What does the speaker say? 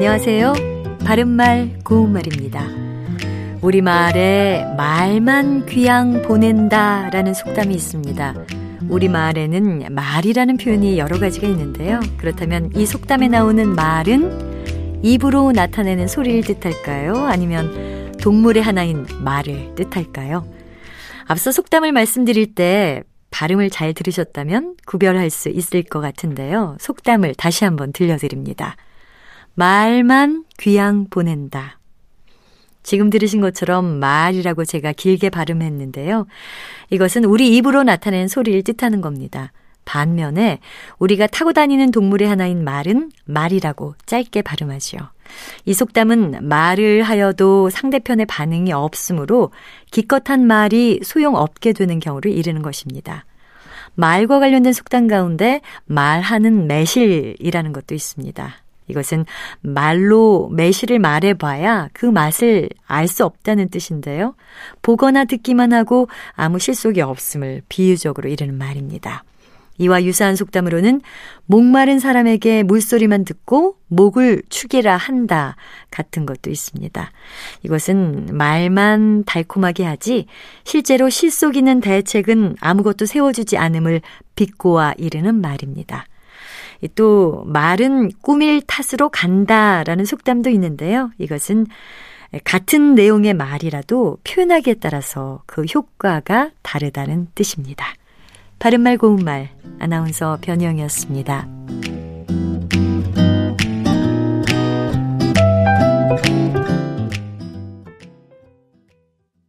안녕하세요. 바른말 고운말입니다. 우리말에 말만 귀양 보낸다 라는 속담이 있습니다. 우리말에는 말이라는 표현이 여러 가지가 있는데요. 그렇다면 이 속담에 나오는 말은 입으로 나타내는 소리를 뜻할까요? 아니면 동물의 하나인 말을 뜻할까요? 앞서 속담을 말씀드릴 때 발음을 잘 들으셨다면 구별할 수 있을 것 같은데요. 속담을 다시 한번 들려드립니다. 말만 귀양 보낸다. 지금 들으신 것처럼 말이라고 제가 길게 발음했는데요. 이것은 우리 입으로 나타낸 소리를 뜻하는 겁니다. 반면에 우리가 타고 다니는 동물의 하나인 말은 말이라고 짧게 발음하지요. 이 속담은 말을 하여도 상대편의 반응이 없으므로 기껏한 말이 소용없게 되는 경우를 이르는 것입니다. 말과 관련된 속담 가운데 말하는 매실이라는 것도 있습니다. 이것은 말로 매실을 말해봐야 그 맛을 알 수 없다는 뜻인데요. 보거나 듣기만 하고 아무 실속이 없음을 비유적으로 이르는 말입니다. 이와 유사한 속담으로는 목마른 사람에게 물소리만 듣고 목을 축이라 한다 같은 것도 있습니다. 이것은 말만 달콤하게 하지 실제로 실속 있는 대책은 아무것도 세워주지 않음을 비꼬아 이르는 말입니다. 또 말은 꾸밀 탓으로 간다라는 속담도 있는데요. 이것은 같은 내용의 말이라도 표현하기에 따라서 그 효과가 다르다는 뜻입니다. 바른말 고운말 아나운서 변희영이었습니다.